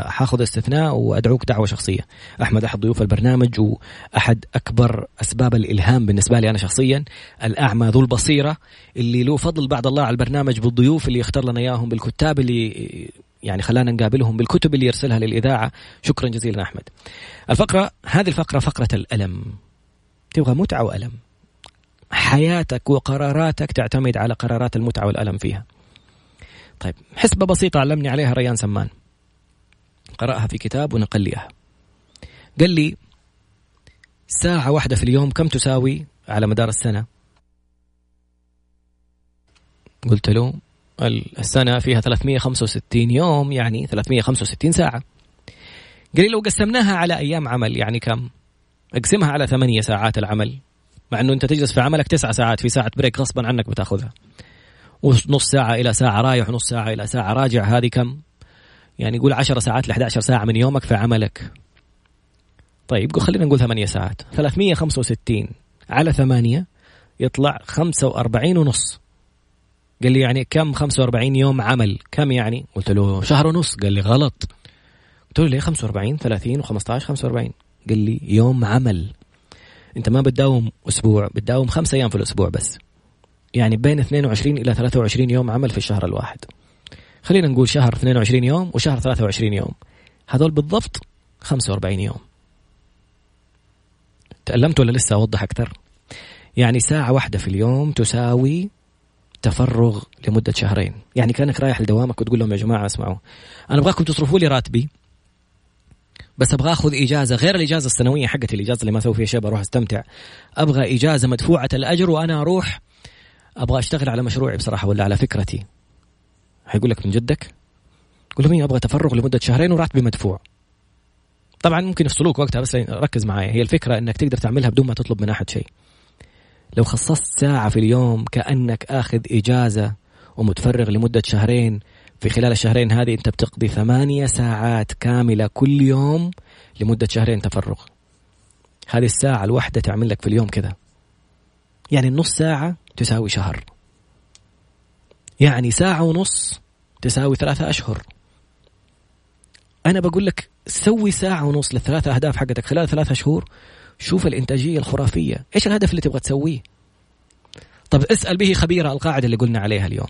[SPEAKER 1] حاخذ استثناء وأدعوك دعوة شخصية. أحمد أحد ضيوف البرنامج وأحد أكبر أسباب الإلهام بالنسبة لي أنا شخصيا الأعمى ذو البصيرة اللي له فضل بعد الله على البرنامج بالضيوف اللي يختار لنا إياهم بالكتاب اللي يعني خلانا نقابلهم بالكتب اللي يرسلها للإذاعة. شكرا جزيلا أحمد. الفقرة هذه الفقرة فقرة الألم. تبغى متعة وألم. حياتك وقراراتك تعتمد على قرارات المتعة والألم فيها. طيب حسبة بسيطة علمني عليها ريان سمان. قرأها في كتاب ونقل لي إياها قال لي ساعة واحدة في اليوم كم تساوي على مدار السنة؟ قلت له السنة فيها 365 يوم يعني 365 ساعة. قال لي لو قسمناها على أيام عمل يعني كم؟ أقسمها على ثمانية ساعات العمل مع أنه أنت تجلس في عملك تسعة ساعات في ساعة بريك غصبا عنك بتأخذها. ونص ساعة إلى ساعة رايح ونص ساعة إلى ساعة راجع هذه كم؟ يعني قول 10 ساعات ل 11 ساعة من يومك في عملك. طيب خلينا نقول 8 ساعات 365 على 8 يطلع 45 ونص. قال لي يعني كم 45 يوم عمل كم يعني؟ قلت له شهر ونص قال لي غلط. قلت له ليه 45 30 و15 45 قال لي يوم عمل أنت ما بتداوم أسبوع بتداوم خمس أيام في الأسبوع بس يعني بين 22 إلى 23 يوم عمل في الشهر الواحد. خلينا نقول شهر 22 يوم وشهر 23 يوم. هذول بالضبط 45 يوم. تألمت ولا لسه أوضح أكثر؟ يعني ساعة واحدة في اليوم تساوي تفرغ لمدة شهرين. يعني كأنك رايح لدوامك وتقول لهم يا جماعة اسمعوا أنا أبغاكم تصرفوا لي راتبي بس أبغى آخذ إجازة غير الإجازة السنوية حقتي الإجازة اللي ما أسوي فيها شيء بروح أستمتع. أبغى إجازة مدفوعة الأجر وأنا أروح أبغى أشتغل على مشروعي بصراحة ولا على فكرتي؟ حيقول لك من جدك؟ قول لهم أبغى تفرغ لمدة شهرين وراتبي مدفوع طبعا ممكن يفصلوك وقتها بس ركز معايا. هي الفكرة إنك تقدر تعملها بدون ما تطلب من أحد شيء. لو خصصت ساعة في اليوم كأنك آخذ إجازة ومتفرغ لمدة شهرين في خلال الشهرين هذه أنت بتقضي ثمانية ساعات كاملة كل يوم لمدة شهرين تفرغ. هذه الساعة الواحدة تعمل لك في اليوم كذا. يعني النص ساعة تساوي شهر. يعني ساعة ونص تساوي ثلاثة أشهر. أنا بقول لك سوي ساعة ونص للثلاثة أهداف حقتك خلال ثلاثة شهور شوف الإنتاجية الخرافية. إيش الهدف اللي تبغى تسويه؟ طب اسأل به خبير القاعدة اللي قلنا عليها اليوم.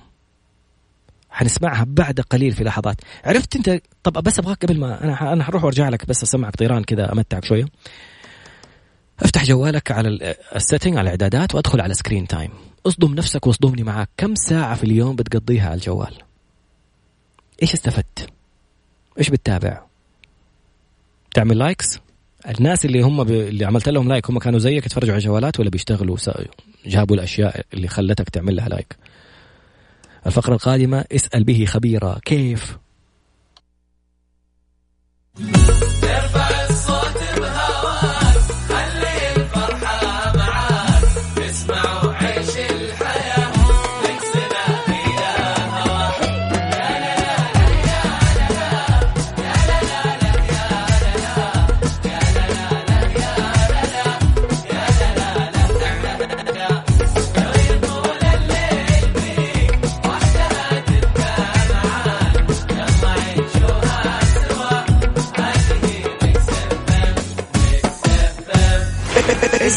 [SPEAKER 1] حنسمعها بعد قليل في لحظات. عرفت أنت؟ طب بس أبغاك قبل ما أنا أنا حروح وأرجع لك بس أسمعك طيران كذا أمتعك شوية. أفتح جوالك على ال setting على الإعدادات وأدخل على screen time اصدم نفسك واصدمني معاك. كم ساعة في اليوم بتقضيها على الجوال؟ إيش استفدت؟ إيش بتتابع؟ تعمل likes الناس اللي هم ب... اللي عملت لهم like هم كانوا زيك يتفرجوا على الجوالات ولا بيشتغلوا؟ س... جابوا الأشياء اللي خلتك تعمل لها like الفقرة القادمة اسأل به خبيرا كيف؟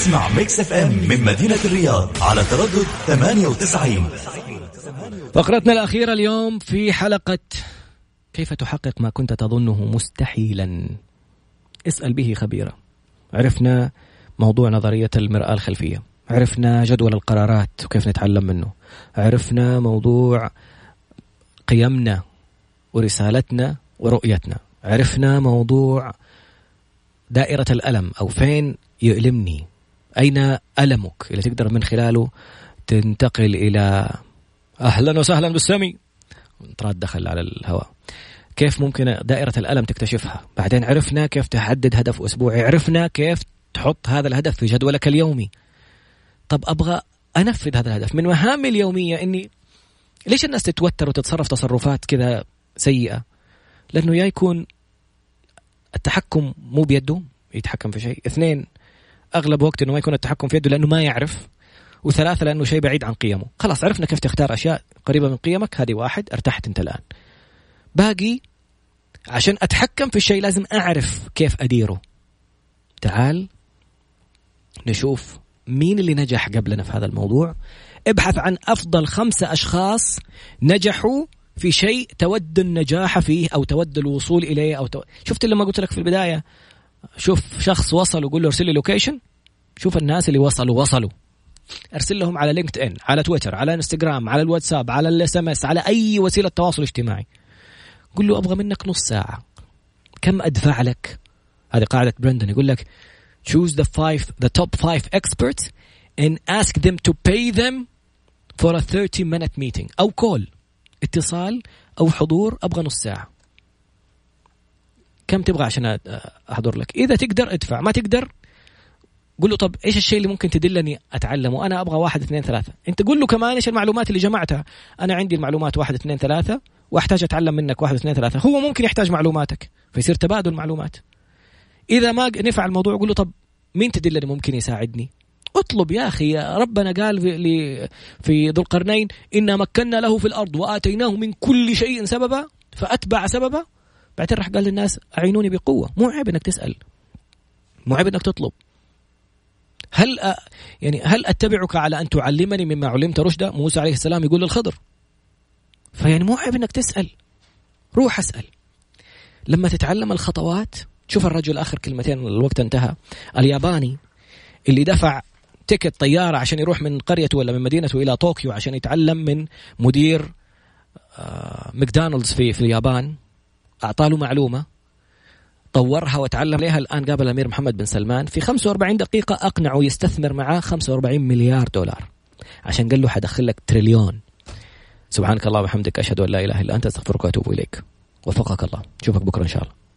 [SPEAKER 2] اسمع Mix FM من مدينة الرياض على تردد 98
[SPEAKER 1] فقرتنا الأخيرة اليوم في حلقة كيف تحقق ما كنت تظنه مستحيلا؟ اسأل به خبيرا. عرفنا موضوع نظرية المرآة الخلفية. عرفنا جدول القرارات وكيف نتعلم منه. عرفنا موضوع قيمنا ورسالتنا ورؤيتنا. عرفنا موضوع دائرة الألم أو فين يؤلمني. أين ألمك؟ اللي تقدر من خلاله تنتقل إلى أهلا وسهلا بالسمي. تراد دخل على الهواء. كيف ممكن دائرة الألم تكتشفها؟ بعدين عرفنا كيف تحدد هدف أسبوعي. عرفنا كيف تحط هذا الهدف في جدولك اليومي. طب أبغى أنفذ هذا الهدف. من مهامي اليومية إني ليش الناس تتوتر وتتصرف تصرفات كذا سيئة؟ لأنه يا يكون التحكم مو بيده يتحكم في شيء. اثنين أغلب وقت إنه ما يكون التحكم في يده لأنه ما يعرف وثلاثة لأنه شيء بعيد عن قيمه. خلاص عرفنا كيف تختار أشياء قريبة من قيمك هذه واحد ارتحت أنت الآن. باقي عشان أتحكم في الشيء لازم أعرف كيف أديره. تعال نشوف مين اللي نجح قبلنا في هذا الموضوع. ابحث عن أفضل خمسة أشخاص نجحوا في شيء تود النجاح فيه أو تود الوصول إليه أو تو... شفت لما قلت لك في البداية؟ شوف شخص وصل وقول له ارسل لي location شوف الناس اللي وصلوا وصلوا. ارسل لهم على LinkedIn على تويتر على انستغرام على الواتساب على ال SMS على أي وسيلة تواصل اجتماعي. قل له أبغى منك نص ساعة. كم أدفع لك؟ هذه قاعدة برندن يقول لك choose the five the top five experts and ask them to pay them for a 30 minute meeting. أو كول اتصال أو حضور أبغى نص ساعة. كم تبغى عشان أحضر لك. إذا تقدر ادفع ما تقدر قول له طب إيش الشيء اللي ممكن تدلني أتعلمه؟ أنا أبغى واحد اثنين ثلاثة. أنت قول له كمان إيش المعلومات اللي جمعتها؟ أنا عندي المعلومات واحد اثنين ثلاثة وأحتاج أتعلم منك واحد اثنين ثلاثة. هو ممكن يحتاج معلوماتك فيصير تبادل معلومات. إذا ما نفع الموضوع قول له طب مين تدلني ممكن يساعدني؟ اطلب يا أخي ربنا قال في, في ذو القرنين إنا مكنا له في الأرض وآتيناه من كل شيء سببا فأتبع سببا. بعدين راح قال للناس أعينوني بقوة. مو عيب إنك تسأل. مو عيب إنك تطلب. هل أ... يعني هل أتبعك على أن تعلمني مما علمت؟ رشدا موسى عليه السلام يقول للخضر. فيعني مو عيب إنك تسأل. روح اسأل. لما تتعلم الخطوات شوف الرجل آخر كلمتين الوقت انتهى. الياباني اللي دفع ticket طيارة عشان يروح من قريته ولا من مدينته إلى طوكيو عشان يتعلم من مدير ماكدونالدز في في اليابان. أعطاه له معلومة طورها وتعلم عليها. الآن قابل الأمير محمد بن سلمان في 45 دقيقة أقنعه يستثمر معاه 45 مليار دولار. عشان قال له حدخل لك تريليون. سبحانك الله وبحمدك أشهد أن لا إله إلا أنت أستغفرك وأتوب إليك. وفقك الله. نشوفك بكرة إن شاء الله.